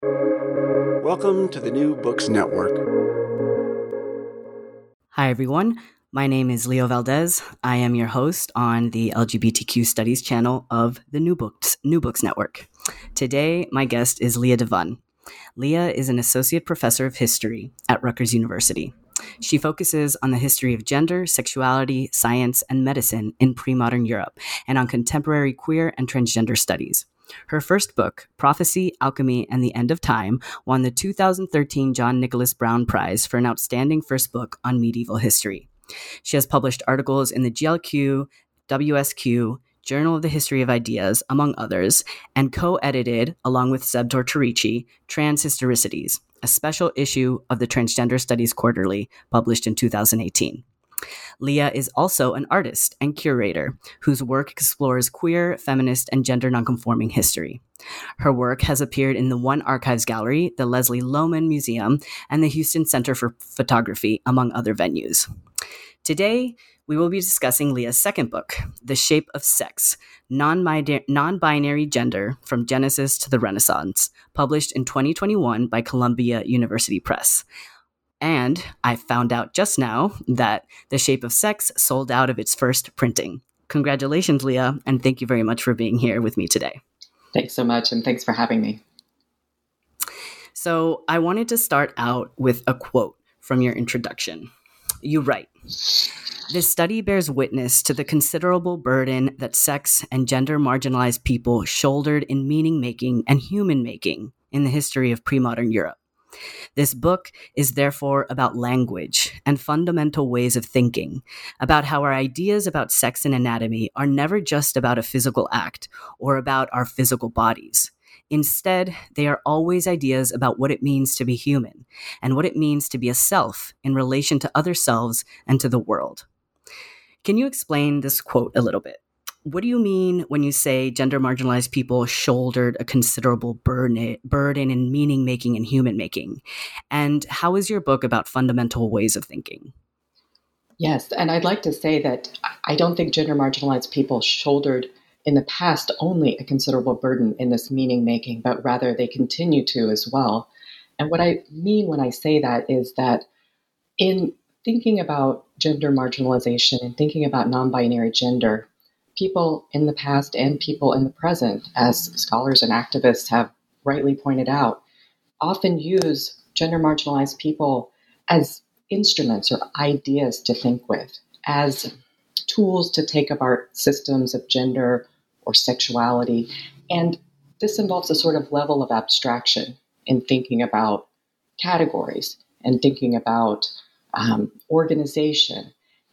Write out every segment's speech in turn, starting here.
Welcome to the New Books Network. Hi, everyone. My name is Leo Valdez. I am your host on the LGBTQ Studies channel of the New Books, New Books Network. Today, my guest is Leah DeVun. Leah is an associate professor of history at Rutgers University. She focuses on the history of gender, sexuality, science, and medicine in pre modern Europe and on contemporary queer and transgender studies. Her first book, Prophecy, Alchemy, and the End of Time, won the 2013 John Nicholas Brown Prize for an outstanding first book on medieval history. She has published articles in the GLQ, WSQ, Journal of the History of Ideas, among others, and co edited, along with Zeb Tortorici, Transhistoricities, a special issue of the Transgender Studies Quarterly, published in 2018. Leah is also an artist and curator whose work explores queer, feminist, and gender nonconforming history. Her work has appeared in the One Archives Gallery, the Leslie Lohman Museum, and the Houston Center for Photography, among other venues. Today, we will be discussing Leah's second book, The Shape of Sex Non Binary Gender from Genesis to the Renaissance, published in 2021 by Columbia University Press. And I found out just now that The Shape of Sex sold out of its first printing. Congratulations, Leah, and thank you very much for being here with me today. Thanks so much, and thanks for having me. So, I wanted to start out with a quote from your introduction. You write This study bears witness to the considerable burden that sex and gender marginalized people shouldered in meaning making and human making in the history of pre modern Europe. This book is therefore about language and fundamental ways of thinking, about how our ideas about sex and anatomy are never just about a physical act or about our physical bodies. Instead, they are always ideas about what it means to be human and what it means to be a self in relation to other selves and to the world. Can you explain this quote a little bit? What do you mean when you say gender marginalized people shouldered a considerable burden, burden in meaning making and human making? And how is your book about fundamental ways of thinking? Yes, and I'd like to say that I don't think gender marginalized people shouldered in the past only a considerable burden in this meaning making, but rather they continue to as well. And what I mean when I say that is that in thinking about gender marginalization and thinking about non binary gender, people in the past and people in the present, as scholars and activists have rightly pointed out, often use gender marginalized people as instruments or ideas to think with, as tools to take apart systems of gender or sexuality. And this involves a sort of level of abstraction in thinking about categories and thinking about um, organization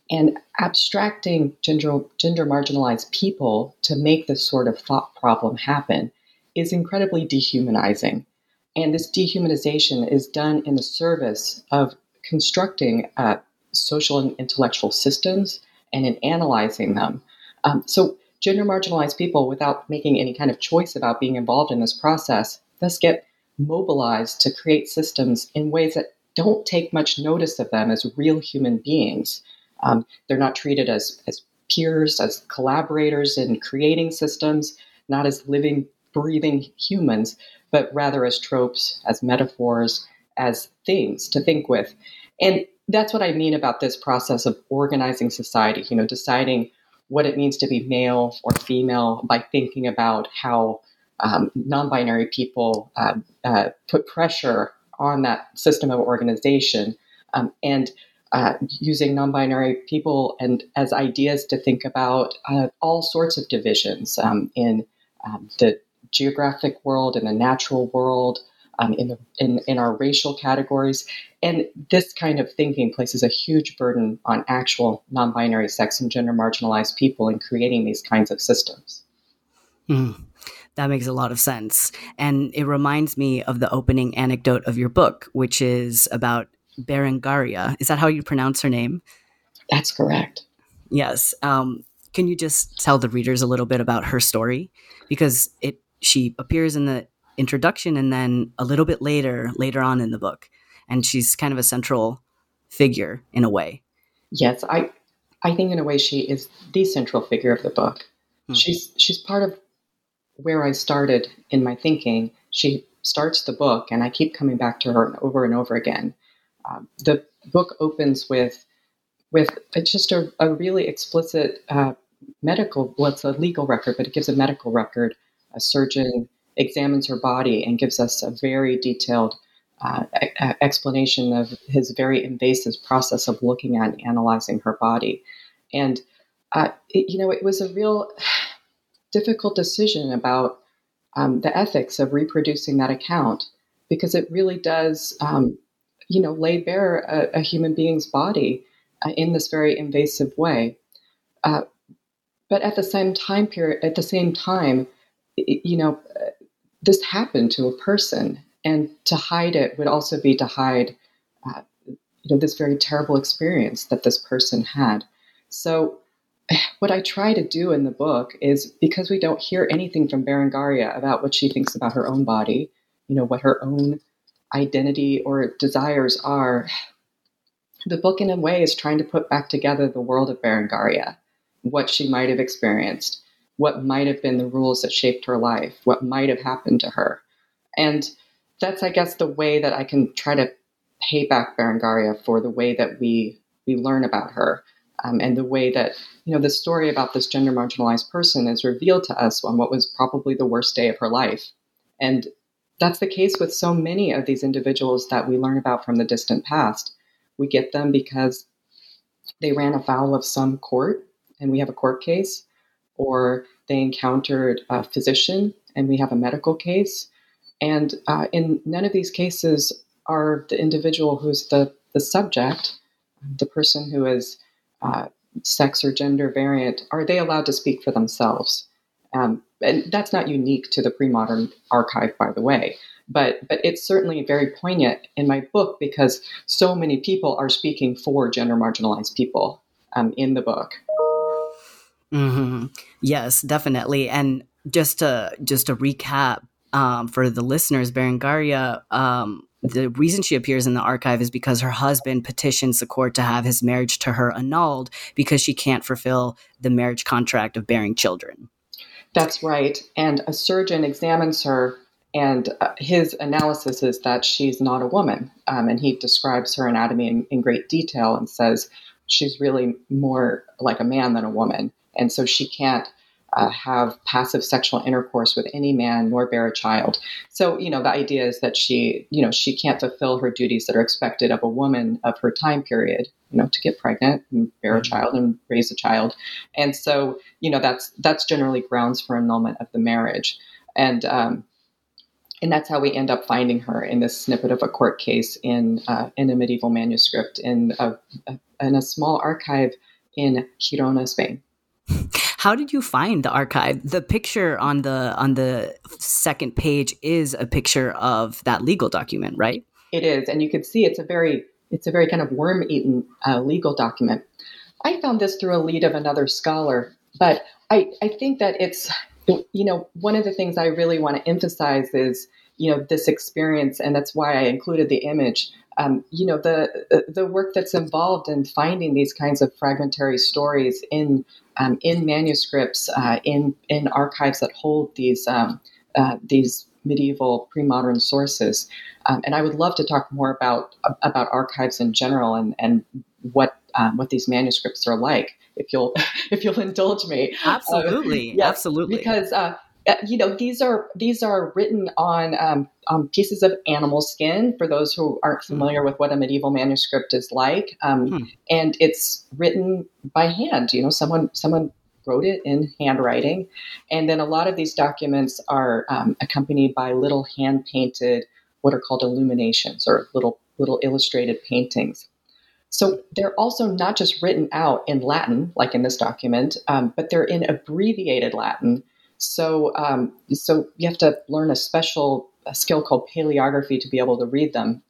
and abstracting gender, gender marginalized people to make this sort of thought problem happen is incredibly dehumanizing. And this dehumanization is done in the service of constructing uh, social and intellectual systems and in analyzing them. Um, so, gender marginalized people, without making any kind of choice about being involved in this process, thus get mobilized to create systems in ways that don't take much notice of them as real human beings. Um, they're not treated as, as peers, as collaborators in creating systems, not as living, breathing humans, but rather as tropes, as metaphors, as things to think with. And that's what I mean about this process of organizing society, you know, deciding what it means to be male or female by thinking about how um, non binary people uh, uh, put pressure on that system of organization. Um, and uh, using non-binary people and as ideas to think about uh, all sorts of divisions um, in um, the geographic world, in the natural world, um, in the in, in our racial categories, and this kind of thinking places a huge burden on actual non-binary sex and gender marginalized people in creating these kinds of systems. Mm, that makes a lot of sense. And it reminds me of the opening anecdote of your book, which is about Berengaria. Is that how you pronounce her name? That's correct. Yes. Um, can you just tell the readers a little bit about her story? Because it she appears in the introduction and then a little bit later, later on in the book, and she's kind of a central figure in a way. Yes, I I think in a way she is the central figure of the book. Hmm. She's she's part of where I started in my thinking. She starts the book, and I keep coming back to her over and over again. Um, the book opens with with just a, a really explicit uh, medical, well, it's a legal record, but it gives a medical record. A surgeon examines her body and gives us a very detailed uh, explanation of his very invasive process of looking at and analyzing her body. And, uh, it, you know, it was a real difficult decision about um, the ethics of reproducing that account because it really does, um, you know, lay bare a, a human being's body uh, in this very invasive way. Uh, but at the same time period, at the same time, you know, this happened to a person, and to hide it would also be to hide, uh, you know, this very terrible experience that this person had. So, what I try to do in the book is because we don't hear anything from Berengaria about what she thinks about her own body, you know, what her own identity or desires are. The book, in a way, is trying to put back together the world of Berengaria, what she might have experienced, what might have been the rules that shaped her life, what might have happened to her. And that's, I guess, the way that I can try to pay back Berengaria for the way that we we learn about her. Um, and the way that you know the story about this gender marginalized person is revealed to us on what was probably the worst day of her life and that's the case with so many of these individuals that we learn about from the distant past we get them because they ran afoul of some court and we have a court case or they encountered a physician and we have a medical case. And uh, in none of these cases are the individual who's the, the subject, the person who is uh, sex or gender variant, are they allowed to speak for themselves? Um, and that's not unique to the pre-modern archive, by the way. But but it's certainly very poignant in my book because so many people are speaking for gender marginalized people um, in the book. Mm-hmm. Yes, definitely. And just to just to recap um, for the listeners, Berengaria, um, the reason she appears in the archive is because her husband petitions the court to have his marriage to her annulled because she can't fulfill the marriage contract of bearing children. That's right. And a surgeon examines her, and uh, his analysis is that she's not a woman. Um, and he describes her anatomy in, in great detail and says she's really more like a man than a woman and so she can't uh, have passive sexual intercourse with any man nor bear a child. So, you know, the idea is that she, you know, she can't fulfill her duties that are expected of a woman of her time period, you know, to get pregnant and bear a mm-hmm. child and raise a child. And so, you know, that's that's generally grounds for annulment of the marriage. And um, and that's how we end up finding her in this snippet of a court case in uh, in a medieval manuscript in a, a in a small archive in Girona, Spain. How did you find the archive? The picture on the on the second page is a picture of that legal document, right? It is, and you can see it's a very it's a very kind of worm-eaten uh, legal document. I found this through a lead of another scholar, but I I think that it's you know one of the things I really want to emphasize is you know this experience, and that's why I included the image um, you know the the work that's involved in finding these kinds of fragmentary stories in um, in manuscripts uh, in in archives that hold these um, uh, these medieval pre-modern sources. Um, and I would love to talk more about about archives in general and and what um, what these manuscripts are like if you'll if you'll indulge me. Absolutely. uh, yes, absolutely. because uh, uh, you know these are these are written on um, on pieces of animal skin for those who aren't hmm. familiar with what a medieval manuscript is like um, mm. and it's written by hand you know someone someone wrote it in handwriting and then a lot of these documents are um, accompanied by little hand painted what are called illuminations or little little illustrated paintings so they're also not just written out in Latin, like in this document, um, but they're in abbreviated Latin so um, so you have to learn a special a skill called paleography to be able to read them.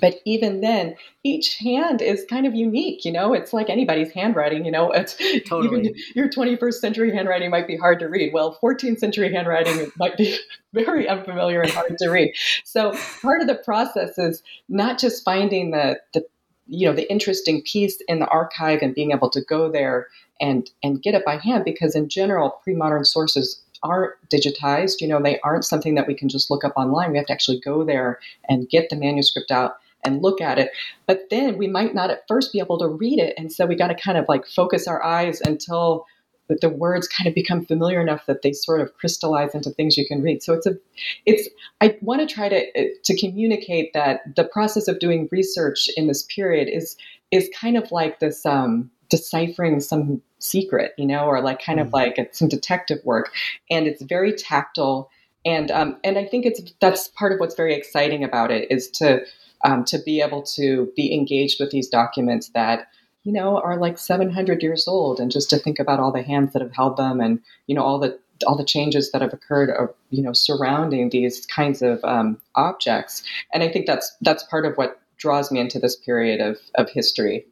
But even then each hand is kind of unique you know? It's like anybody's handwriting you know? It's totally. even your 21st century handwriting might be hard to read. Well 14th century handwriting might be very unfamiliar and hard to read. So part of the process is not just finding the the you know the interesting piece in the archive and being able to go there and and get it by hand because in general pre-modern sources aren't digitized. You know, they aren't something that we can just look up online. We have to actually go there and get the manuscript out and look at it. But then we might not at first be able to read it. And so we got to kind of like focus our eyes until the words kind of become familiar enough that they sort of crystallize into things you can read. So it's a, it's, I want to try to, to communicate that the process of doing research in this period is, is kind of like this, um, deciphering some secret, you know, or like kind mm. of like it's some detective work. And it's very tactile. And, um, and I think it's, that's part of what's very exciting about it is to, um, to be able to be engaged with these documents that you know are like 700 years old and just to think about all the hands that have held them and you know all the all the changes that have occurred uh, you know surrounding these kinds of um, objects. And i think that's that's part of what draws me into this period of, of history.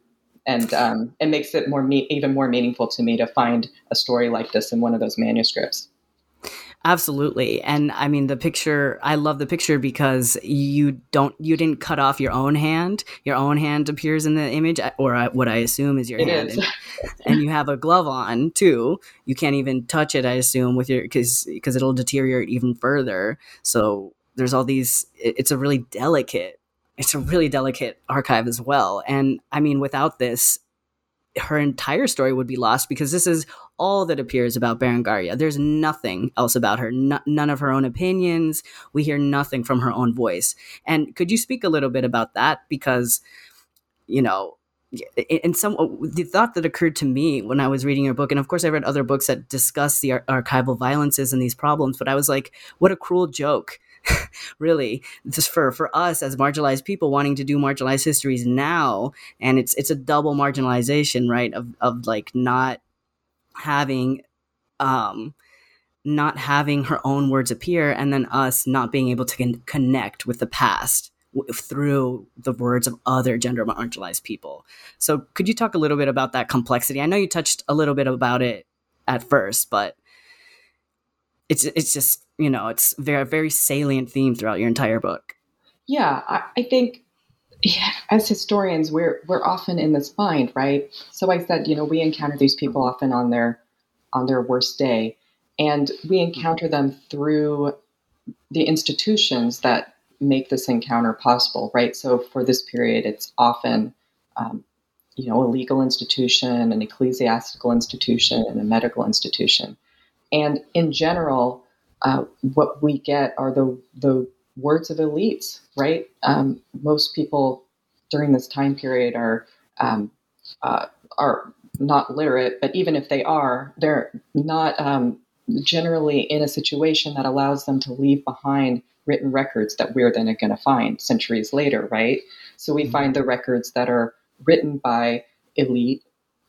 And um, it makes it more me- even more meaningful to me to find a story like this in one of those manuscripts Absolutely. And I mean the picture I love the picture because you don't you didn't cut off your own hand. Your own hand appears in the image uh, or uh, what I assume is your it hand. Is. And, and, you have a glove on too. You can't even touch it I assume with your cuz cuz it'll deteriorate even further. So there's all these it's a really delicate it's a really delicate archive as well. And I mean without this her entire story would be lost because this is all that appears about Berengaria. There's nothing else about her, none of her own opinions. We hear nothing from her own voice. And could you speak a little bit about that? Because, you know, in some the thought that occurred to me when I was reading your book, and of course I read other books that discuss the ar- archival violences and these problems, but I was like, what a cruel joke really just for for us as marginalized people wanting to do marginalized histories now and it's it's a double marginalization right of of like not having um not having her own words appear and then us not being able to con- connect with the past w- through the words of other gender marginalized people. So could you talk a little bit about that complexity? I know you touched a little bit about it at first but it's it's just you know it's very very salient theme throughout your entire book. Yeah i, I think yeah, as historians we're we're often in this bind right? So i said you know we encounter these people often on their on their worst day and we encounter them through the institutions that make this encounter possible right? So for this period it's often um, you know a legal institution an ecclesiastical institution and a medical institution. And in general, uh, what we get are the the words of elites, right? Um, most people during this time period are um, uh, are not literate, but even if they are, they're not um, generally in a situation that allows them to leave behind written records that we're then going to find centuries later, right? So we mm-hmm. find the records that are written by elite,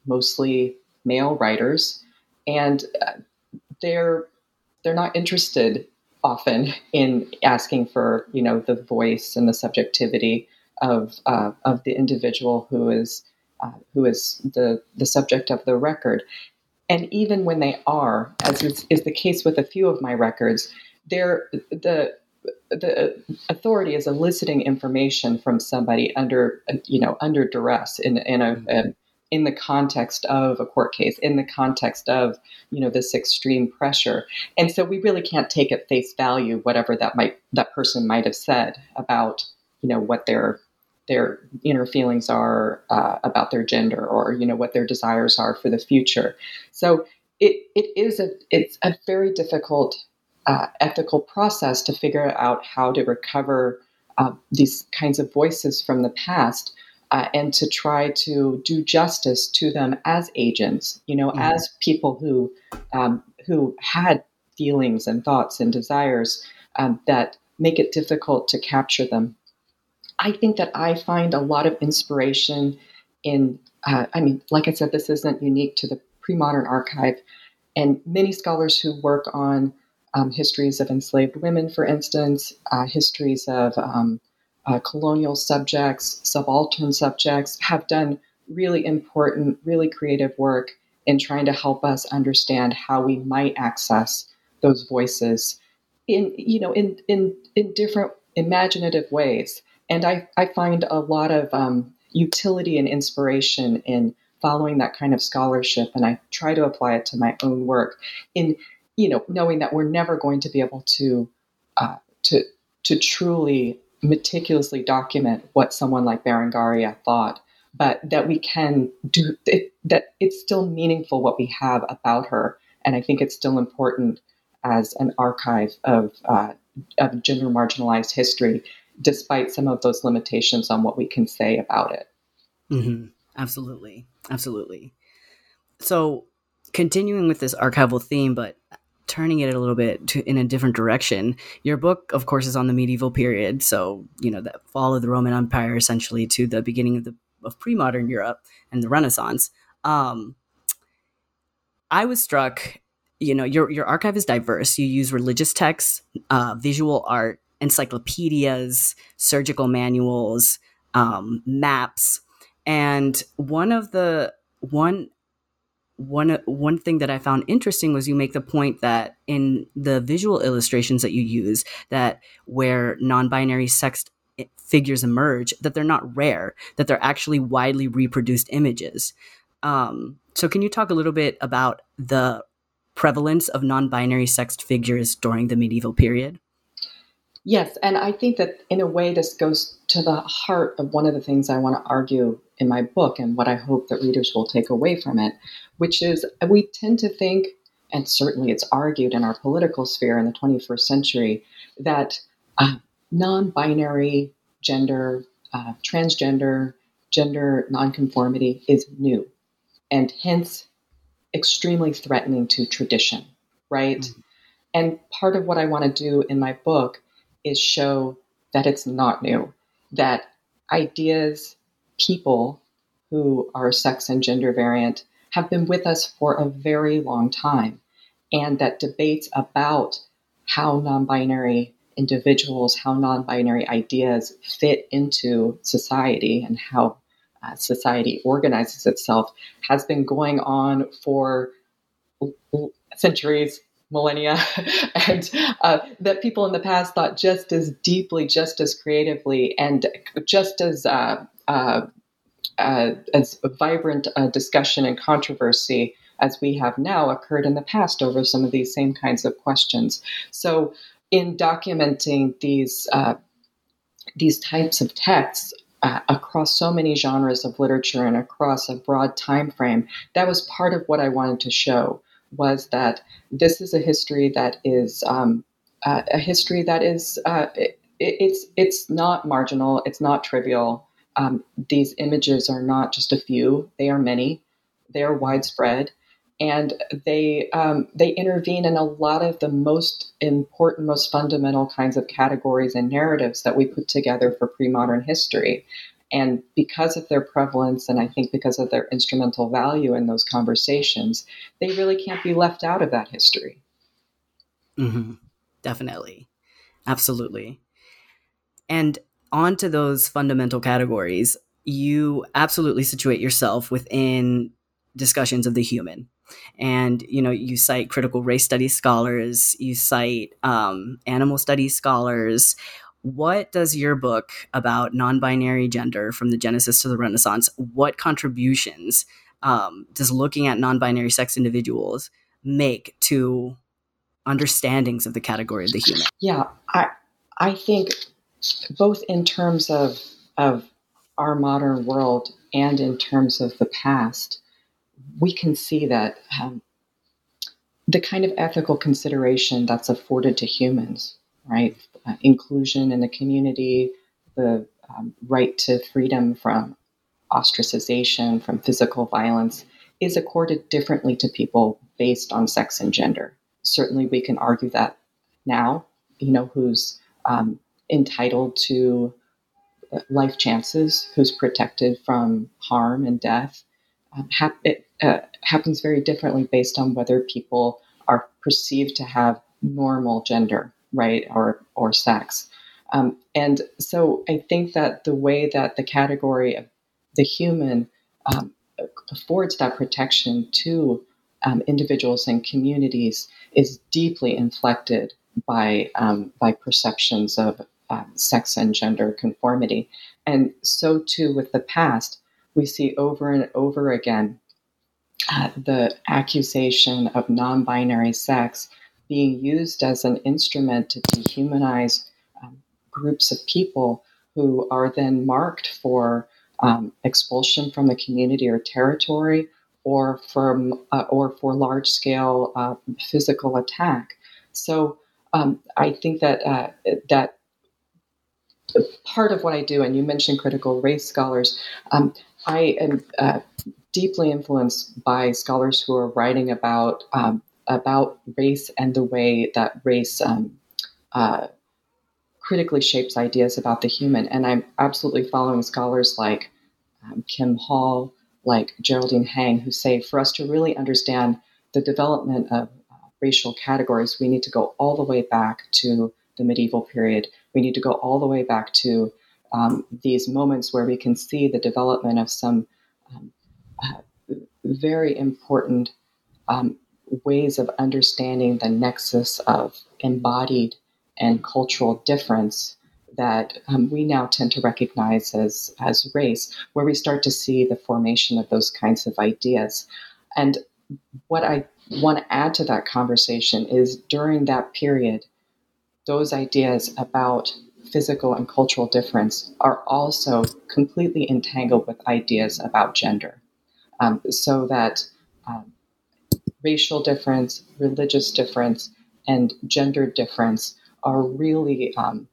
mostly male writers, and uh, they're they're not interested often in asking for you know the voice and the subjectivity of uh, of the individual who is uh, who is the the subject of the record. And even when they are, as is, is the case with a few of my records, they're the the authority is eliciting information from somebody under you know under duress in in a, a in the context of a court case, in the context of you know this extreme pressure, and so we really can't take at face value whatever that might that person might have said about you know what their their inner feelings are uh, about their gender or you know what their desires are for the future. So it it is a it's a very difficult uh, ethical process to figure out how to recover uh, these kinds of voices from the past uh, and to try to do justice to them as agents, you know, mm-hmm. as people who um, who had feelings and thoughts and desires um, that make it difficult to capture them. I think that I find a lot of inspiration in. Uh, I mean, like I said, this isn't unique to the pre-modern archive. and many scholars who work on um, histories of enslaved women, for instance, uh, histories of um, uh, colonial subjects, subaltern subjects, have done really important, really creative work in trying to help us understand how we might access those voices in you know in in in different imaginative ways. And I, I find a lot of um, utility and inspiration in following that kind of scholarship, and I try to apply it to my own work in you know knowing that we're never going to be able to uh, to to truly meticulously document what someone like Berengaria thought, but that we can do it, that it's still meaningful what we have about her, and I think it's still important as an archive of uh, of gender marginalized history, despite some of those limitations on what we can say about it. Mm-hmm. Absolutely, absolutely. So, continuing with this archival theme, but turning it a little bit to, in a different direction. Your book, of course, is on the medieval period, so you know the fall of the Roman Empire, essentially, to the beginning of the of pre-modern Europe and the Renaissance. Um, I was struck. You know, your your archive is diverse. You use religious texts, uh, visual art, encyclopedias, surgical manuals, um, maps, and one of the one one one thing that I found interesting was you make the point that in the visual illustrations that you use that where non-binary sex figures emerge that they're not rare that they're actually widely reproduced images. Um, so can you talk a little bit about the prevalence of non-binary sexed figures during the medieval period? Yes, and I think that in a way this goes to the heart of one of the things I want to argue in my book and what I hope that readers will take away from it, which is we tend to think, and certainly it's argued in our political sphere in the 21st century, that uh, non binary gender, uh, transgender, gender nonconformity is new and hence extremely threatening to tradition, right? Mm-hmm. And part of what I want to do in my book is show that it's not new, that ideas, people who are sex and gender variant have been with us for a very long time, and that debates about how non binary individuals, how non binary ideas fit into society and how uh, society organizes itself has been going on for centuries, millennia, and uh, that people in the past thought just as deeply, just as creatively, and just as uh, uh, uh as vibrant a discussion and controversy as we have now occurred in the past over some of these same kinds of questions. So, in documenting these uh, these types of texts, uh, across so many genres of literature and across a broad time frame that was part of what i wanted to show was that this is a history that is um, uh, a history that is uh, it, it's it's not marginal. It's not trivial. Um, these images are not just a few; they are many. They are widespread, and they um, they intervene in a lot of the most important, most fundamental kinds of categories and narratives that we put together for pre-modern history. And because of their prevalence, and I think because of their instrumental value in those conversations, they really can't be left out of that history. Mm-hmm. Definitely. Absolutely. And on to those fundamental categories, you absolutely situate yourself within discussions of the human. And you know, you cite critical race studies scholars, you cite um, animal studies scholars, what does your book about non-binary gender from the genesis to the renaissance what contributions um, does looking at non-binary sex individuals make to understandings of the category of the human yeah i i think both in terms of of our modern world and in terms of the past we can see that um, the kind of ethical consideration that's afforded to humans right uh, inclusion in the community, the um, right to freedom from ostracization, from physical violence, is accorded differently to people based on sex and gender. Certainly, we can argue that now, you know, who's um, entitled to uh, life chances, who's protected from harm and death, um, hap- it uh, happens very differently based on whether people are perceived to have normal gender, right, or or sex. Um, and so I think that the way that the category of the human um, affords that protection to um, individuals and communities is deeply inflected by um, by perceptions of uh, sex and gender conformity, and so too with the past. We see over and over again uh, the accusation of non-binary sex being used as an instrument to dehumanize um, groups of people who are then marked for um, expulsion from the community or territory or from uh, or for large scale uh, physical attack. So um, I think that uh, that part of what I do, and you mentioned critical race scholars, um, I am uh, deeply influenced by scholars who are writing about um, about race and the way that race um, uh, critically shapes ideas about the human. And I'm absolutely following scholars like um, Kim Hall, like Geraldine Heng, who say for us to really understand the development of uh, racial categories, we need to go all the way back to the medieval period. We need to go all the way back to um, these moments where we can see the development of some um, uh, very important um, ways of understanding the nexus of embodied and cultural difference that um, we now tend to recognize as, as race, where we start to see the formation of those kinds of ideas. And what I want to add to that conversation is during that period, those ideas about physical and cultural difference are also completely entangled with ideas about gender. Um, so that um, racial difference, religious difference, and gender difference are really um,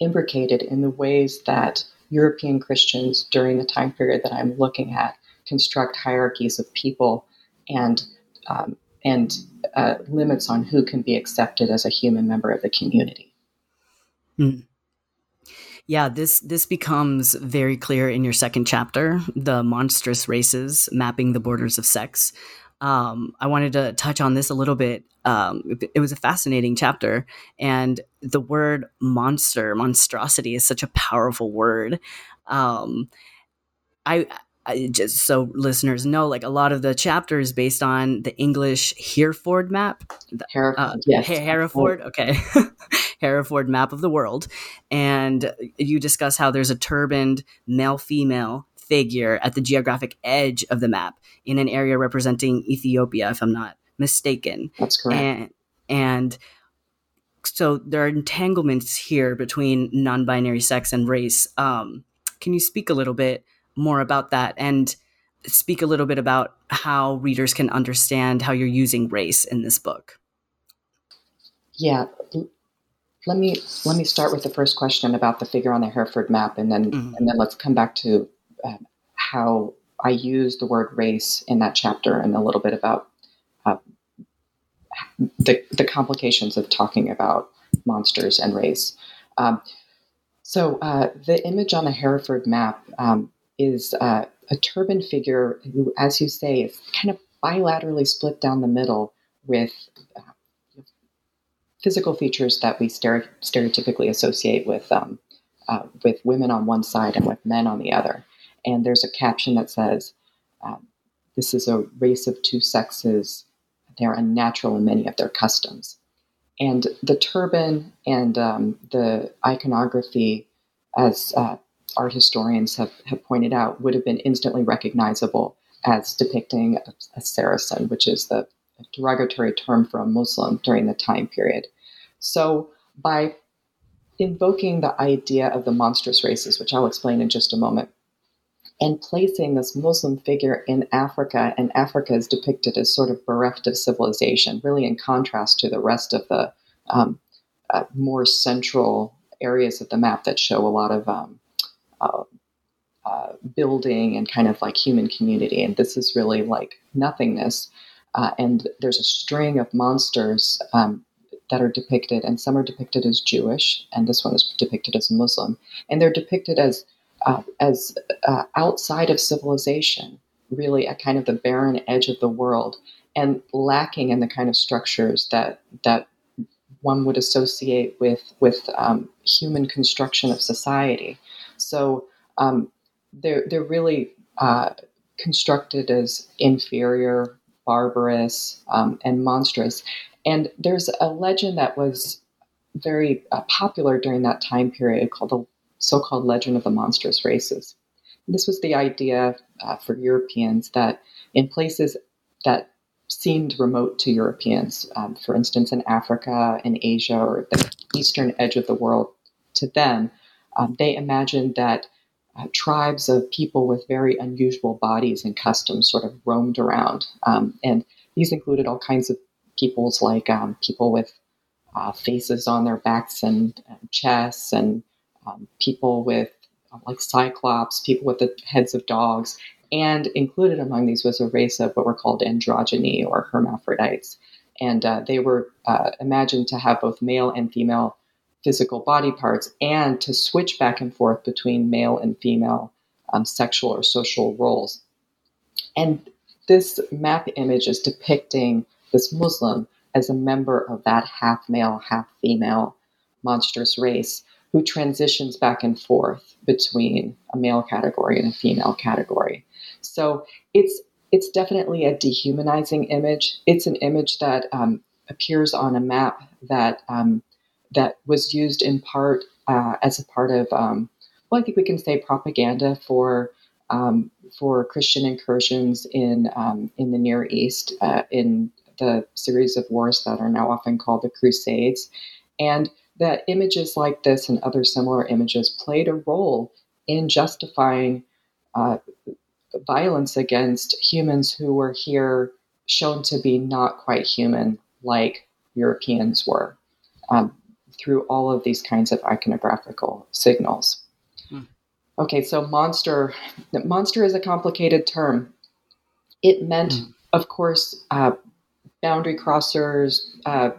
imbricated in the ways that European Christians during the time period that I'm looking at construct hierarchies of people and um, and uh, limits on who can be accepted as a human member of the community. Hmm. Yeah, this this becomes very clear in your second chapter, the monstrous races mapping the borders of sex. Um, I wanted to touch on this a little bit. Um, it, it was a fascinating chapter, and the word monster, monstrosity, is such a powerful word. Um, I, I, just so listeners know, like a lot of the chapters based on the English Hereford map. Hereford, uh, yes. Hereford, okay. Hereford map of the world. And you discuss how there's a turbaned male female figure at the geographic edge of the map in an area representing Ethiopia, if I'm not mistaken. That's correct. And, and so there are entanglements here between non-binary sex and race. Um, can you speak a little bit more about that and speak a little bit about how readers can understand how you're using race in this book? Yeah, let me let me start with the first question about the figure on the Hereford map, and then mm-hmm. and then let's come back to uh, how I use the word race in that chapter and a little bit about uh, the, the complications of talking about monsters and race. Um, so uh, the image on the Hereford map um, is uh, a turban figure who, as you say, is kind of bilaterally split down the middle with uh, physical features that we stere- stereotypically associate with um, uh, with women on one side and with men on the other and there's a caption that says, um, This is a race of two sexes. They're unnatural in many of their customs. And the turban and um, the iconography, as uh, art historians have, have pointed out, would have been instantly recognizable as depicting a, a Saracen, which is the derogatory term for a Muslim during the time period. So, by invoking the idea of the monstrous races, which I'll explain in just a moment, and placing this Muslim figure in Africa, and Africa is depicted as sort of bereft of civilization, really in contrast to the rest of the um, uh, more central areas of the map that show a lot of um, uh, building and kind of like human community. And this is really like nothingness. Uh, and there's a string of monsters um, that are depicted, and some are depicted as Jewish, and this one is depicted as Muslim. And they're depicted as uh, as uh, outside of civilization. really at kind of the barren edge of the world and lacking in the kind of structures that that one would associate with with um, human construction of society. So um, they're they're really uh, constructed as inferior, barbarous, um, and monstrous. And there's a legend that was very uh, popular during that time period called the so-called legend of the monstrous races. This was the idea uh, for Europeans that in places that seemed remote to Europeans, um, for instance, in Africa and Asia or the eastern edge of the world, to them, um, they imagined that uh, tribes of people with very unusual bodies and customs sort of roamed around. Um, and these included all kinds of peoples, like um, people with uh, faces on their backs and, and chests, and um, people with uh, like cyclops, people with the heads of dogs. And included among these was a race of what were called androgyny or hermaphrodites. And uh, they were uh, imagined to have both male and female physical body parts and to switch back and forth between male and female um, sexual or social roles. And this map image is depicting this Muslim as a member of that half male, half female monstrous race who transitions back and forth between a male category and a female category. So it's it's definitely a dehumanizing image. It's an image that um, appears on a map that um, that was used in part uh, as a part of, um, well, I think we can say propaganda for um, for Christian incursions in um, in the Near East uh, in the series of wars that are now often called the Crusades, and that images like this and other similar images played a role in justifying uh, violence against humans who were here shown to be not quite human like Europeans were. Um, through all of these kinds of iconographical signals. Hmm. Okay, so monster. Monster is a complicated term. It meant, hmm. of course, uh, boundary crossers, uh,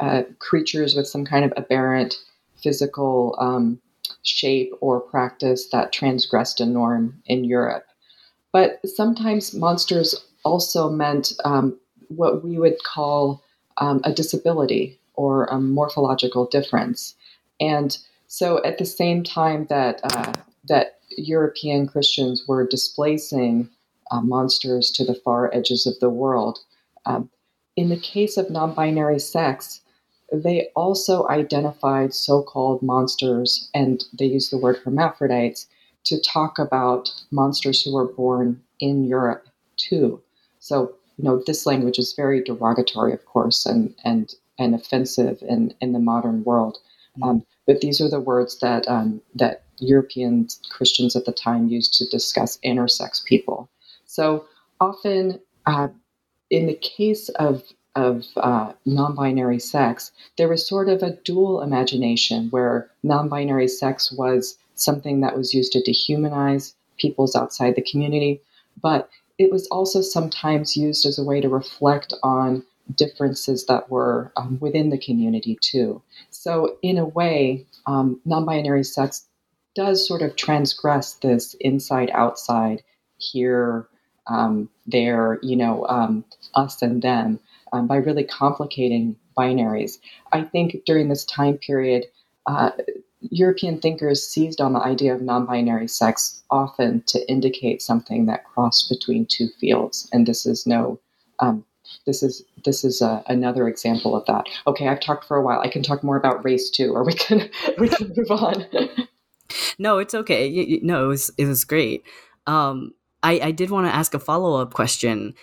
uh, creatures with some kind of aberrant physical um, shape or practice that transgressed a norm in Europe. But sometimes monsters also meant um, what we would call um, a disability or a morphological difference. And so, at the same time that uh, that European Christians were displacing uh, monsters to the far edges of the world, um, in the case of non-binary sex, they also identified so-called monsters, and they use the word hermaphrodites to talk about monsters who were born in Europe too. So, you know, this language is very derogatory, of course, and and and offensive in, in the modern world. Mm-hmm. Um, but these are the words that um, that European Christians at the time used to discuss intersex people. So often, uh, in the case of of uh, non-binary sex, there was sort of a dual imagination where non-binary sex was something that was used to dehumanize peoples outside the community, but it was also sometimes used as a way to reflect on differences that were um, within the community too. So, in a way, um, non binary sex does sort of transgress this inside outside, here, um, there, you know, um, us and them, um, by really complicating binaries. I think during this time period, uh, European thinkers seized on the idea of non binary sex often to indicate something that crossed between two fields. And this is no um, this is this is uh, another example of that. Okay, I've talked for a while. I can talk more about race too, or we can we can move on. no, it's okay. no, it was it was great. Um, I, I did want to ask a follow up question.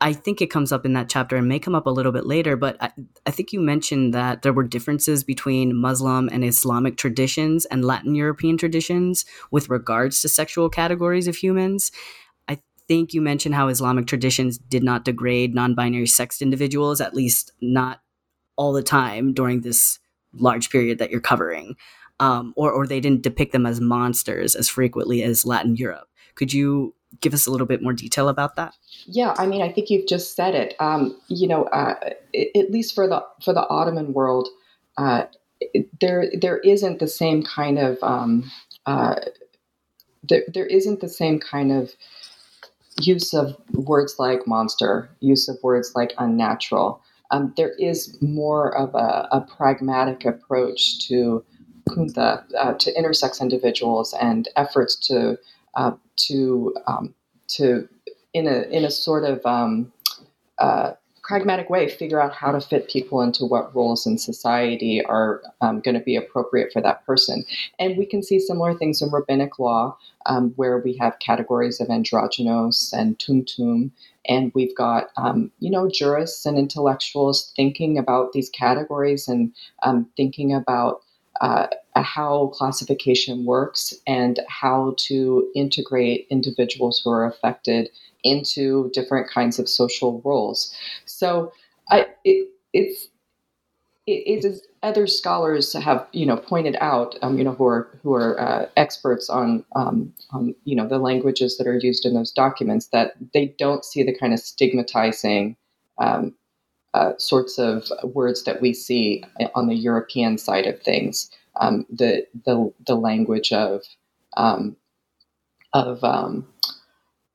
I think it comes up in that chapter and may come up a little bit later, but I, I, think you mentioned that there were differences between Muslim and Islamic traditions and Latin European traditions with regards to sexual categories of humans think you mentioned how Islamic traditions did not degrade non binary sexed individuals, at least not all the time during this large period that you're covering. Um, or, or they didn't depict them as monsters as frequently as Latin Europe. Could you give us a little bit more detail about that? Yeah, I mean, I think you've just said it. Um, you know, uh, at least for the for the Ottoman world, uh, there there isn't the same kind of um, uh, there there isn't the same kind of use of words like monster, use of words like unnatural. Um, there is more of a, a pragmatic approach to khuntha, uh, to intersex individuals, and efforts to uh, to um, to in a in a sort of um, uh, pragmatic way figure out how to fit people into what roles in society are um, going to be appropriate for that person. And we can see similar things in rabbinic law, um, where we have categories of androgynous and tumtum, and we've got um, you know jurists and intellectuals thinking about these categories and um, thinking about uh, how classification works and how to integrate individuals who are affected into different kinds of social roles. So I, it, it's it, it is other scholars have you know pointed out um, you know who are who are uh, experts on um, on you know the languages that are used in those documents that they don't see the kind of stigmatizing um, uh, sorts of words that we see on the European side of things. Um, the the the language of um, of um,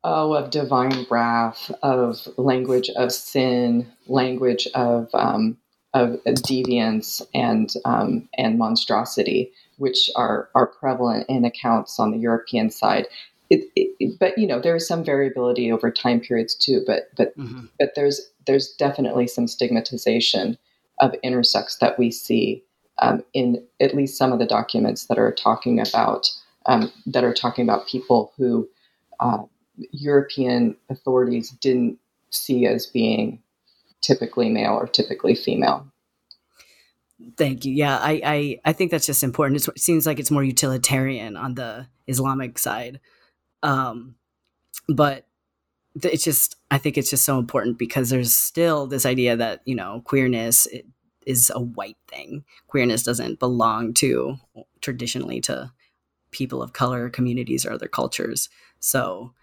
oh, of divine wrath, of language of sin, language of um, of deviance and um, and monstrosity, which are are prevalent in accounts on the European side. It, it, but you know there is some variability over time periods too. But but mm-hmm. but there's there's definitely some stigmatization of intersex that we see um, in at least some of the documents that are talking about um, that are talking about people who uh, European authorities didn't see as being typically male or typically female. Thank you. Yeah, I, I, I think that's just important. It's, it seems like it's more utilitarian on the Islamic side. Um, but it's just, I think it's just so important because there's still this idea that, you know, queerness is a white thing. Queerness doesn't belong to traditionally to people of color, communities, or other cultures. So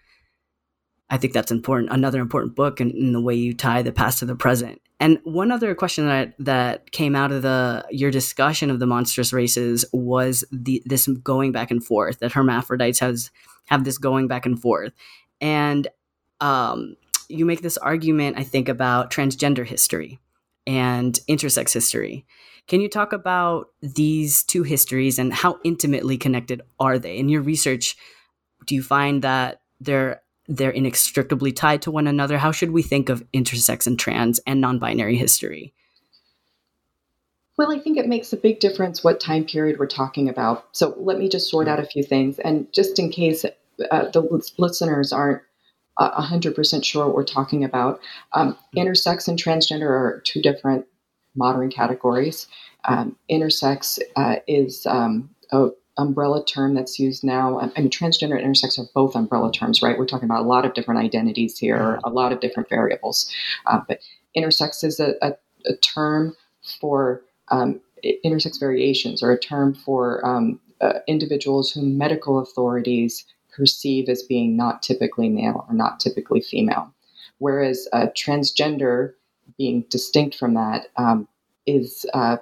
I think that's important. Another important book in, in, the way you tie the past to the present. And one other question that that came out of the your discussion of the monstrous races was the this going back and forth that hermaphrodites has have this going back and forth, and um, you make this argument I think about transgender history and intersex history. Can you talk about these two histories and how intimately connected are they? In your research, do you find that they're they're inextricably tied to one another. How should we think of intersex and trans and non binary history? Well, I think it makes a big difference what time period we're talking about. So let me just sort out a few things. And just in case uh, the listeners aren't uh, 100% sure what we're talking about, um, intersex and transgender are two different modern categories. Um, intersex uh, is um, a umbrella term that's used now. I mean, transgender and intersex are both umbrella terms, right? We're talking about a lot of different identities here, a lot of different variables. Uh, but intersex is a, a, a term for um, intersex variations or a term for um, uh, individuals whom medical authorities perceive as being not typically male or not typically female. Whereas uh, transgender, being distinct from that, um, is uh,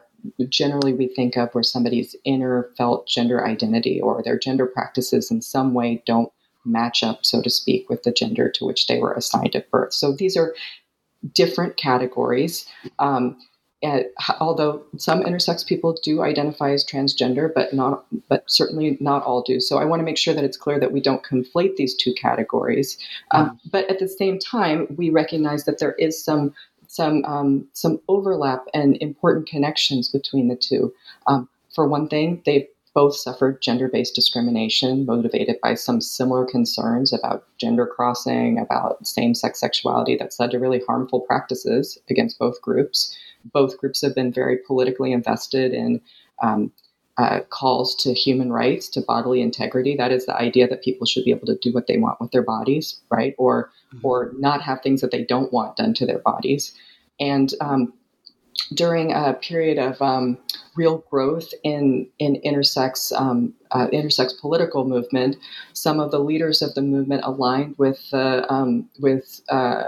generally we think of where somebody's inner felt gender identity or their gender practices in some way don't match up, so to speak, with the gender to which they were assigned at birth. So these are different categories. Um, and, although some intersex people do identify as transgender, but not, but certainly not all do. So I want to make sure that it's clear that we don't conflate these two categories. Um, mm. but at the same time, we recognize that there is some some um, some overlap and important connections between the two. Um, for one thing, they both suffered gender-based discrimination motivated by some similar concerns about gender crossing, about same-sex sexuality that's led to really harmful practices against both groups. Both groups have been very politically invested in um, uh, calls to human rights, to bodily integrity. That is the idea that people should be able to do what they want with their bodies, right? Or mm-hmm. or not have things that they don't want done to their bodies. And um, during a period of um, real growth in in intersex um, uh, intersex political movement, some of the leaders of the movement aligned with uh, with uh,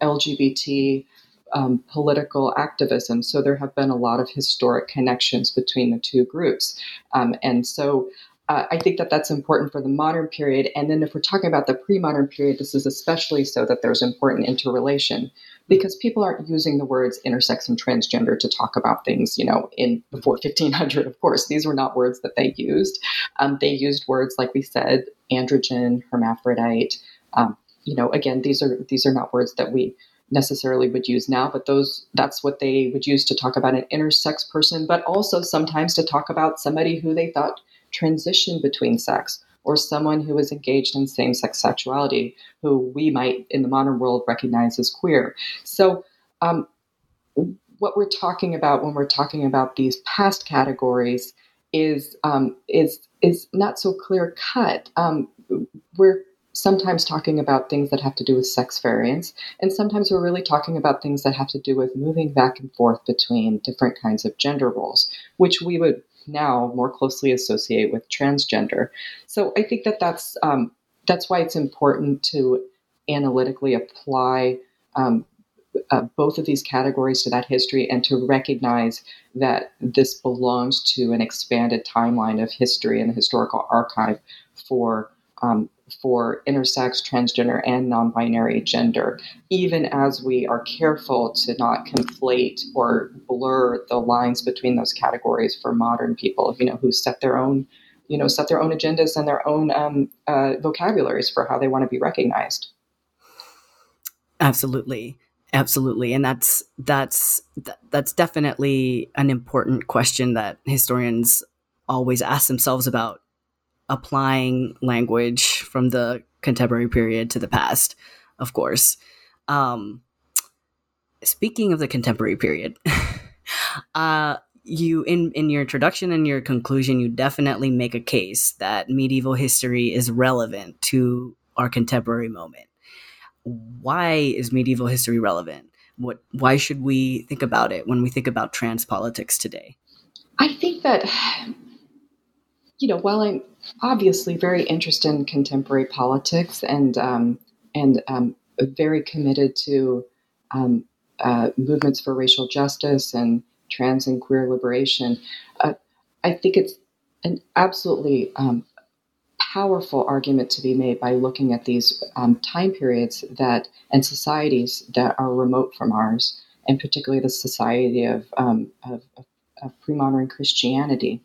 LGBT um, political activism. So there have been a lot of historic connections between the two groups, um, and so uh, I think that that's important for the modern period. And then if we're talking about the pre-modern period, this is especially so that there's important interrelation because people aren't using the words intersex and transgender to talk about things, you know, in before 1500, of course. These were not words that they used. Um, they used words, like we said, androgen, hermaphrodite. Um, you know, again, these are these are not words that we necessarily would use now, but those that's what they would use to talk about an intersex person, but also sometimes to talk about somebody who they thought transitioned between sex or someone who is engaged in same sex sexuality, who we might in the modern world recognize as queer. So, um, what we're talking about when we're talking about these past categories is um, is is not so clear cut. Um, we're sometimes talking about things that have to do with sex variance, and sometimes we're really talking about things that have to do with moving back and forth between different kinds of gender roles, which we would now more closely associate with transgender. So I think that that's um, that's why it's important to analytically apply um, uh, both of these categories to that history and to recognize that this belongs to an expanded timeline of history and the historical archive for um, for intersex, transgender, and non binary gender, even as we are careful to not conflate or blur the lines between those categories for modern people, you know, who set their own. You know, set their own agendas and their own um, uh, vocabularies for how they want to be recognized. Absolutely, absolutely, and that's that's that's definitely an important question that historians always ask themselves about applying language from the contemporary period to the past, of course. Um, speaking of the contemporary period, uh, you in in your introduction and your conclusion, you definitely make a case that medieval history is relevant to our contemporary moment. Why is medieval history relevant? What why should we think about it when we think about trans politics today? I think that you know, while I'm obviously very interested in contemporary politics and um, and um, very committed to um, uh, movements for racial justice and trans and queer liberation, uh, I think it's an absolutely um, powerful argument to be made by looking at these um, time periods that and societies that are remote from ours, and particularly the society of, um, of, of pre-modern Christianity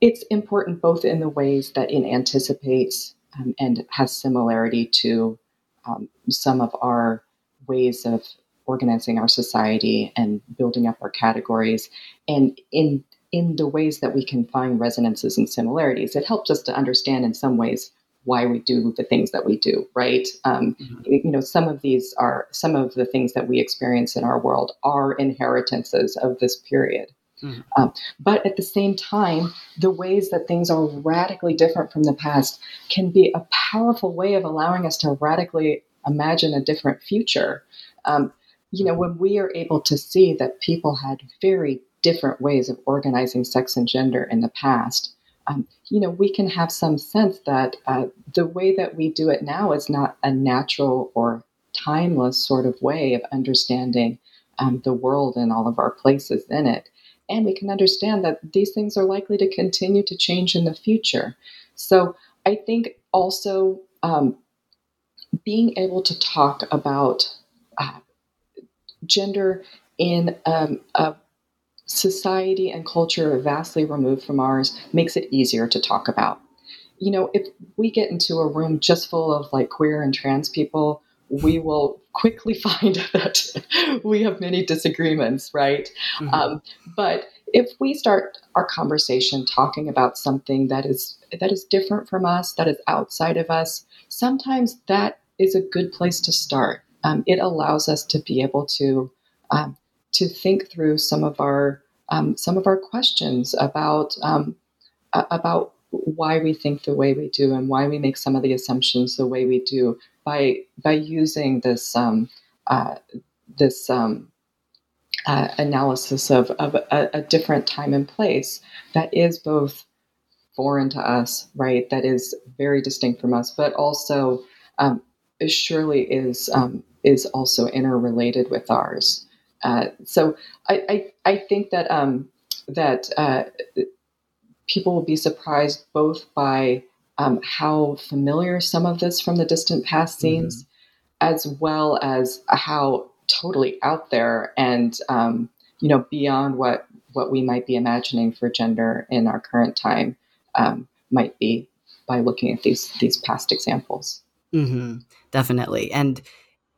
it's important both in the ways that it anticipates um, and has similarity to um, some of our ways of organizing our society and building up our categories. And in in the ways that we can find resonances and similarities it helps us to understand in some ways why we do the things that we do right? Um, mm-hmm. you know some of these are some of the things that we experience in our world are inheritances of this period Mm-hmm. Um, but at the same time, the ways that things are radically different from the past can be a powerful way of allowing us to radically imagine a different future. Um, you know, when we are able to see that people had very different ways of organizing sex and gender in the past, um, you know, we can have some sense that uh, the way that we do it now is not a natural or timeless sort of way of understanding um, the world and all of our places in it. And we can understand that these things are likely to continue to change in the future. So I think also um, being able to talk about uh, gender in um, a society and culture vastly removed from ours makes it easier to talk about. You know, if we get into a room just full of like queer and trans people, we will quickly find that we have many disagreements, right? Mm-hmm. Um, but if we start our conversation talking about something that is that is different from us, that is outside of us, sometimes that is a good place to start. Um, it allows us to be able to um, to think through some of our um, some of our questions about um, about why we think the way we do and why we make some of the assumptions the way we do by by using this um, uh, this um, uh, analysis of, of a, a, different time and place that is both foreign to us, right? That is very distinct from us, but also um, surely is um, is also interrelated with ours. Uh, so I, I, I think that um, that uh, people will be surprised both by um, how familiar some of this from the distant past mm-hmm. seems, mm-hmm. as well as how totally out there and um, you know beyond what what we might be imagining for gender in our current time um, might be by looking at these these past examples. Mm-hmm. Definitely, and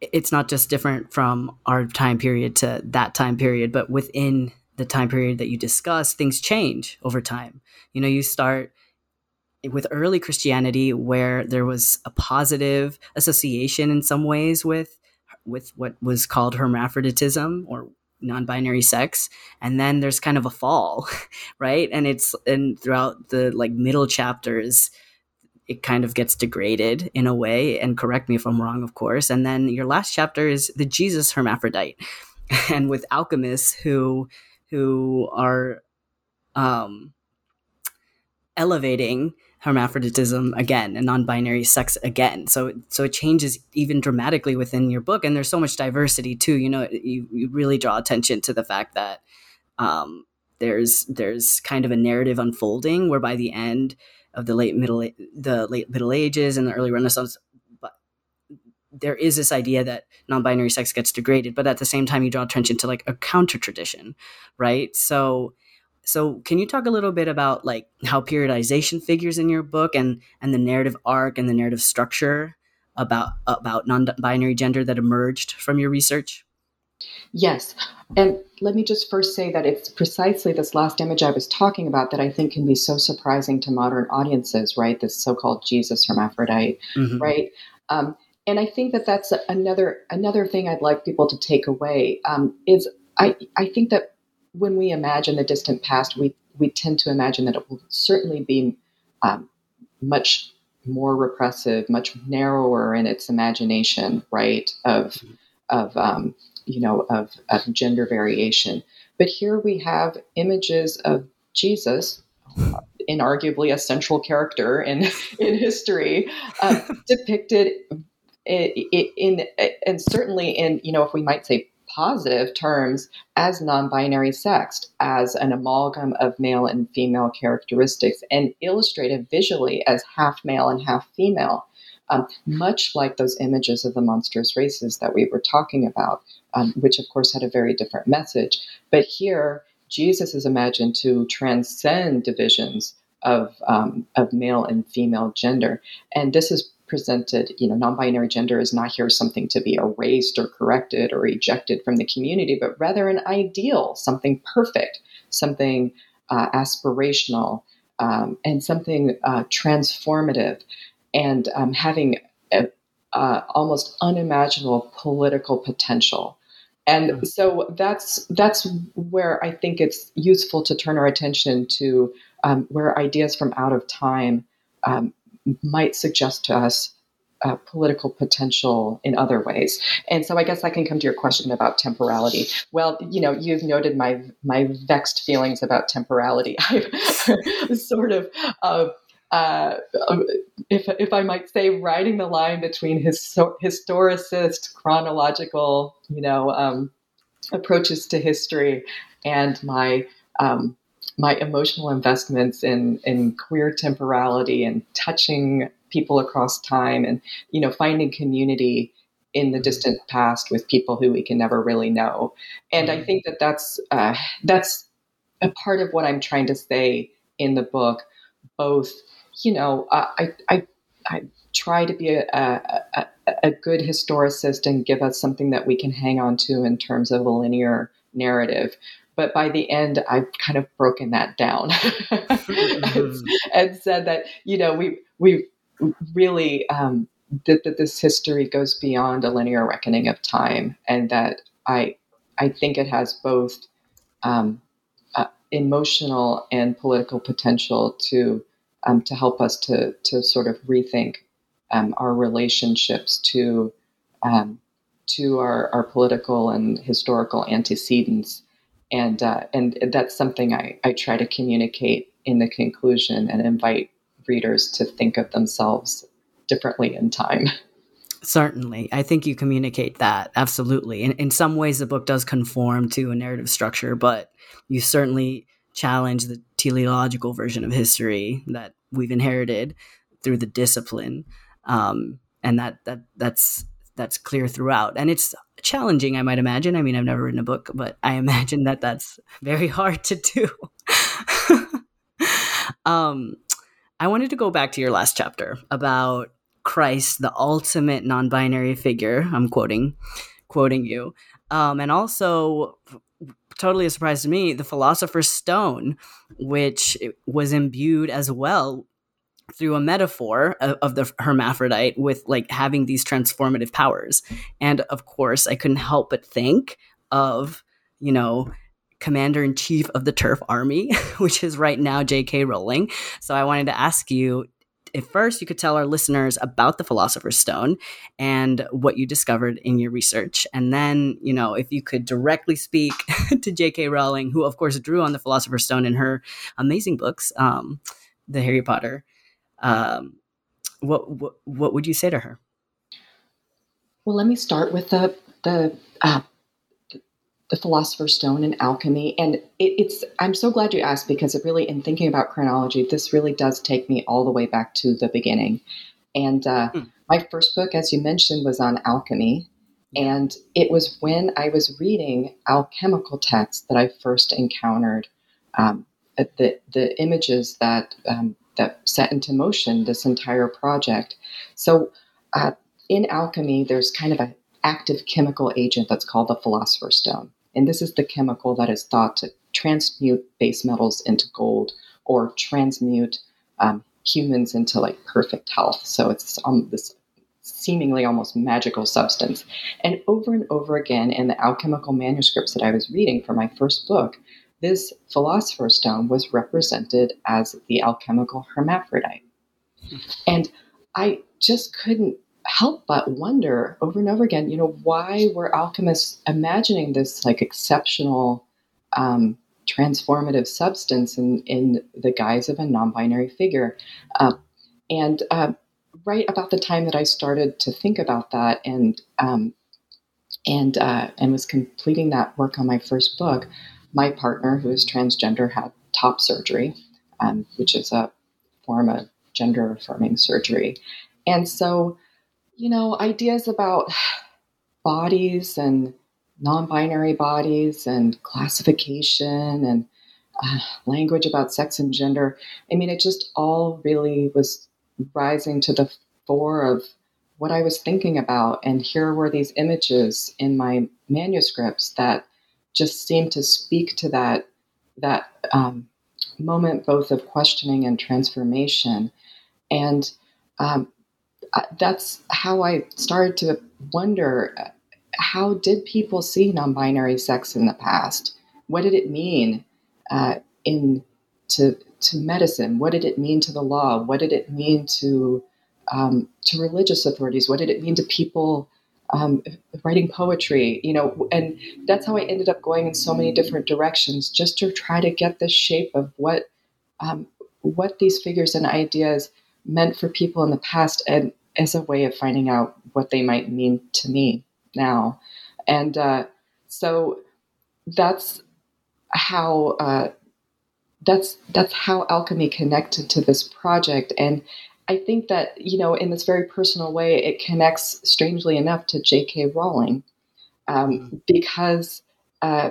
it's not just different from our time period to that time period, but within the time period that you discuss, things change over time. You know, you start with early Christianity where there was a positive association in some ways with with what was called hermaphroditism or non-binary sex. And then there's kind of a fall right? And it's and throughout the like middle chapters it kind of gets degraded in a way. And correct me if i'm wrong of course. And then your last chapter is the jesus hermaphrodite. And with alchemists who who are um elevating hermaphroditism again and non-binary sex again. So so it changes even dramatically within your book and there's so much diversity too you know you, you really draw attention to the fact that um, there's there's kind of a narrative unfolding where by the end of the late middle the late middle ages and the early renaissance there is this idea that non-binary sex gets degraded but at the same time you draw attention to like a counter tradition right so so, can you talk a little bit about like how periodization figures in your book and and the narrative arc and the narrative structure about about non-binary gender that emerged from your research? Yes. And let me just first say that it's precisely this last image I was talking about that I think can be so surprising to modern audiences, right? This so-called Jesus hermaphrodite, mm-hmm. right? Um, and I think that that's another another thing I'd like people to take away um, is I I think that when we imagine the distant past, we, we tend to imagine that it will certainly be um, much more repressive, much narrower in its imagination, right? Of, of um, you know, of, of gender variation. But here we have images of Jesus, inarguably a central character in in history, uh, depicted in, in, and certainly in you know if we might say positive terms as non binary sexed as an amalgam of male and female characteristics, and illustrated visually as half male and half female. Um, much like those images of the monstrous races that we were talking about, um, which of course had a very different message. But here, Jesus is imagined to transcend divisions of, um, of male and female gender. And this is presented, you know, non-binary gender is not here something to be erased or corrected or ejected from the community, but rather an ideal, something perfect, something uh, aspirational, um, and something uh, transformative, and um, having a, uh, almost unimaginable political potential. And mm-hmm. so that's that's where I think it's useful to turn our attention to um, where ideas from out of time um, might suggest to us uh, political potential in other ways. And so I guess I can come to your question about temporality. Well, you know, you've noted my my vexed feelings about temporality. I've sort of uh, uh, if, if I might say, riding the line between his historicist, chronological, you know, um, approaches to history and my um, my emotional investments in in queer temporality and touching people across time and you know finding community in the distant past with people who we can never really know. And i mm-hmm. think that that's uh, that's a part of what i'm trying to say in the book both you know i i i try to be a, a, a, good historicist and give us something that we can hang on to in terms of a linear narrative but by the end, I've kind of broken that down and, and, said that you know we we really um, that, that this history goes beyond a linear reckoning of time, and that I I think it has both um, uh, emotional and political potential to um, to help us to to sort of rethink um, our relationships to um, to our, our political and historical antecedents and uh, and that's something I, I try to communicate in the conclusion and invite readers to think of themselves differently in time. Certainly. I think you communicate that absolutely. In, in some ways, the book does conform to a narrative structure, but you certainly challenge the teleological version of history that we've inherited through the discipline, um, and that that that's that's clear throughout. And it's challenging, I might imagine. I mean, I've never written a book, but I imagine that that's very hard to do. um, I wanted to go back to your last chapter about Christ, the ultimate non-binary figure. I'm quoting, quoting you, um, and also totally a surprise to me, the Philosopher's Stone, which was imbued as well through a metaphor of, of, the hermaphrodite with like having these transformative powers. And of course, I couldn't help but think of, you know, commander in chief of the turf army, which is right now J.K. Rowling. So I wanted to ask you if first you could tell our listeners about the Philosopher's Stone and what you discovered in your research. And then, you know, if you could directly speak to J.K. Rowling, who, of course, drew on the Philosopher's Stone in her amazing books, um, the Harry Potter. Um, what, what, what would you say to her? Well, let me start with the the uh, the Philosopher's Stone and alchemy. And it, it's, I'm so glad you asked because it really, in thinking about chronology, this really does take me all the way back to the beginning. And uh, hmm. my first book, as you mentioned, was on alchemy. And it was when I was reading alchemical texts that I first encountered um, the, the images that, um, that set into motion this entire project. So, uh, in alchemy, there's kind of an active chemical agent that's called the philosopher's stone. And this is the chemical that is thought to transmute base metals into gold or transmute um, humans into like perfect health. So it's um, this seemingly almost magical substance. And over and over again in the alchemical manuscripts that I was reading for my first book, this philosopher's stone was represented as the alchemical hermaphrodite. And I just couldn't help but wonder over and over again, you know, why were alchemists imagining this like exceptional um, transformative substance in, in the guise of a non-binary figure? Uh, and uh, right about the time that I started to think about that and um, and uh, and was completing that work on my first book, my partner, who is transgender, had top surgery, um, which is a form of gender affirming surgery. And so you know, ideas about bodies and non binary bodies and classification and uh, language about sex and gender. I mean, it just all really was rising to the fore of what I was thinking about. And here were these images in my manuscripts that just seemed to speak to that that um, moment both of questioning and transformation. And um, that's how I started to wonder how did people see non-binary sex in the past? What did it mean uh, in to to medicine? What did it mean to the law? What did it mean to um, to religious authorities? What did it mean to people um, writing poetry? You know, and that's how I ended up going in so many different directions, just to try to get the shape of what um, what these figures and ideas meant for people in the past and as a way of finding out what they might mean to me now. And uh, so that's how uh, that's that's how alchemy connected to this project. And I think that you know, in this very personal way, it connects strangely enough to J.K. Rowling um, mm-hmm. because uh,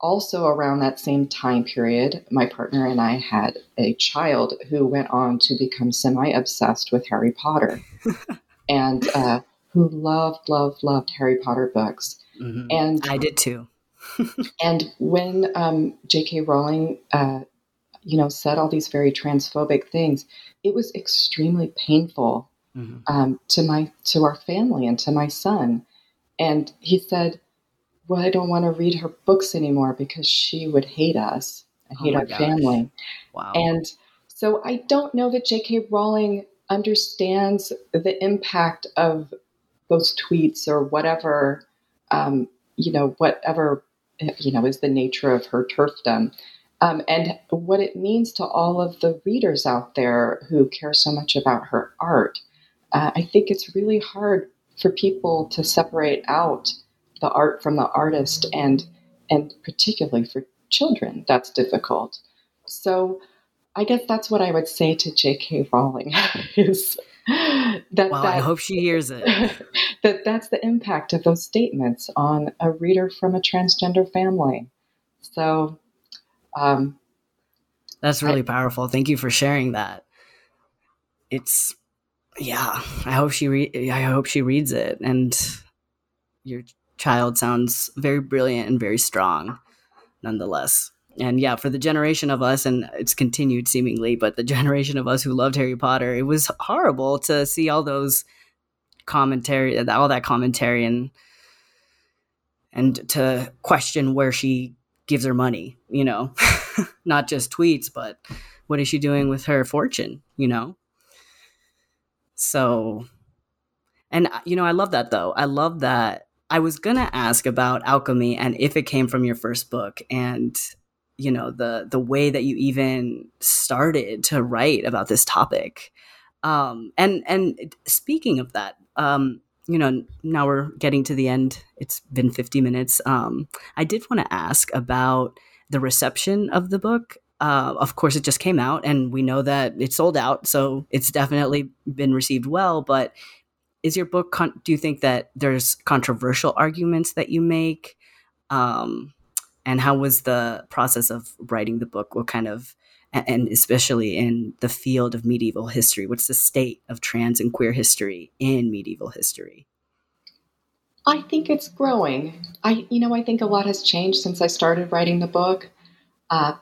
also around that same time period, my partner and I had a child who went on to become semi obsessed with Harry Potter and uh, who loved, loved, loved Harry Potter books. Mm-hmm. And I did too. and when um, J.K. Rowling, uh, you know, said all these very transphobic things, it was extremely painful mm-hmm. um, to my to our family and to my son. And he said, well, I don't want to read her books anymore because she would hate us and oh hate our gosh. family. Wow. And so I don't know that J.K. Rowling understands the impact of those tweets or whatever, um, you know, whatever, you know, is the nature of her TERFdom. Um, and what it means to all of the readers out there who care so much about her art. Uh, I think it's really hard for people to separate out the art from the artist and and particularly for children that's difficult so I guess that's what I would say to J.K. Rowling is that, well, that I hope she hears it. that that's the impact of those statements on a reader from a transgender family. So, um, that's really I, powerful. Thank you for sharing that. It's yeah. I hope she re- I hope she reads it, and your child sounds very brilliant and very strong, nonetheless and yeah, for the generation of us, and it's continued seemingly, but the generation of us who loved Harry Potter, it was horrible to see all those commentary, all that commentary, and and to question where she gives her money. You know, not just tweets, but what is she doing with her fortune? You know, so, and you know, I love that though. I love that. I was gonna ask about alchemy and if it came from your first book, and you know the the way that you even started to write about this topic um and and speaking of that um you know now we're getting to the end. It's been 50 minutes. Um i did want to ask about the reception of the book. Uh, of course it just came out and we know that it sold out so it's definitely been received well but is your book con- do you think that there's controversial arguments that you make? Um and how was the process of writing the book? What kind of and especially in the field of medieval history what's the state of trans and queer history in medieval history? I think it's growing. I you know i think a lot has changed since i started writing the book. Uh,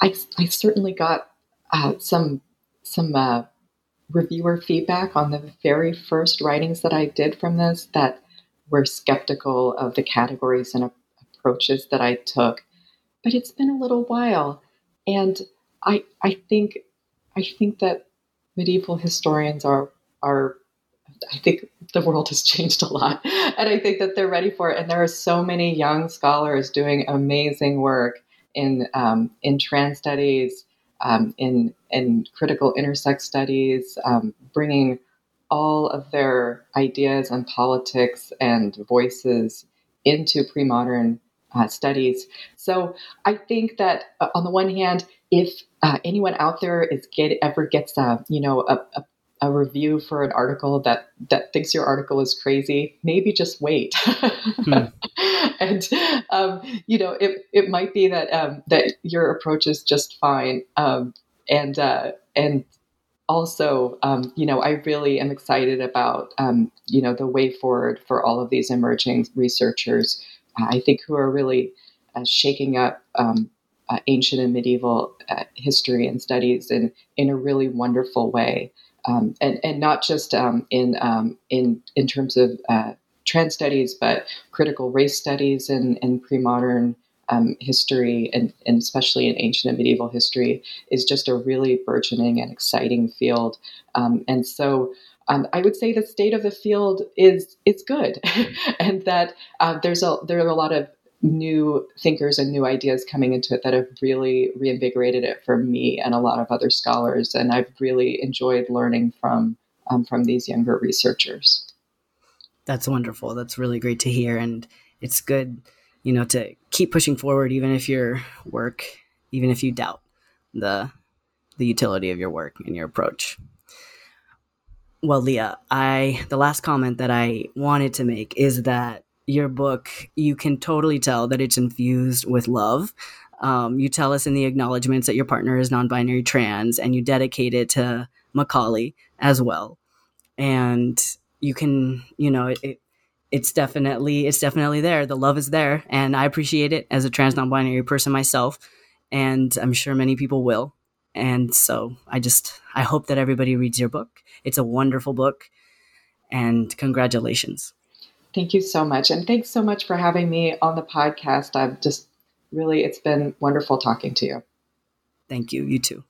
I, I certainly got uh, some some uh, reviewer feedback on the very first writings that i did from this that were skeptical of the categories and approaches that I took. But it's been a little while, and I I think I think that medieval historians are are I think the world has changed a lot, and I think that they're ready for it. And there are so many young scholars doing amazing work in um, in trans studies, um, in in critical intersex studies, um, bringing all of their ideas and politics and voices into pre-modern uh, studies. So I think that uh, on the one hand, if uh, anyone out there is get ever gets a you know a, a, a, review for an article that that thinks your article is crazy, maybe just wait. hmm. and um, you know it it might be that um, that your approach is just fine. Um, and uh, and also, um, you know, I really am excited about, um, you know, the way forward for all of these emerging researchers I think, who are really uh, shaking up um, uh, ancient and medieval uh, history and studies in, in a really wonderful way. Um, and, and not just um, in, um, in, in terms of uh, trans studies, but critical race studies and, and pre modern um, history, and, and especially in ancient and medieval history, is just a really burgeoning and exciting field. Um, and so um, I would say the state of the field is is good, and that uh, there's a there are a lot of new thinkers and new ideas coming into it that have really reinvigorated it for me and a lot of other scholars, and I've really enjoyed learning from um, from these younger researchers. That's wonderful. That's really great to hear, and it's good, you know, to keep pushing forward, even if your work, even if you doubt the the utility of your work and your approach well, Leah, I the last comment that I wanted to make is that your book, you can totally tell that it's infused with love. Um, you tell us in the acknowledgments that your partner is non-binary trans, and you dedicate it to Macaulay as well. And you can, you know, it, it's definitely it's definitely there. The love is there, and I appreciate it as a trans non-binary person myself, and I'm sure many people will. And so I just I hope that everybody reads your book. It's a wonderful book, and congratulations. Thank you so much, and thanks so much for having me on the podcast. I've just really it's been wonderful talking to you. Thank you. You too.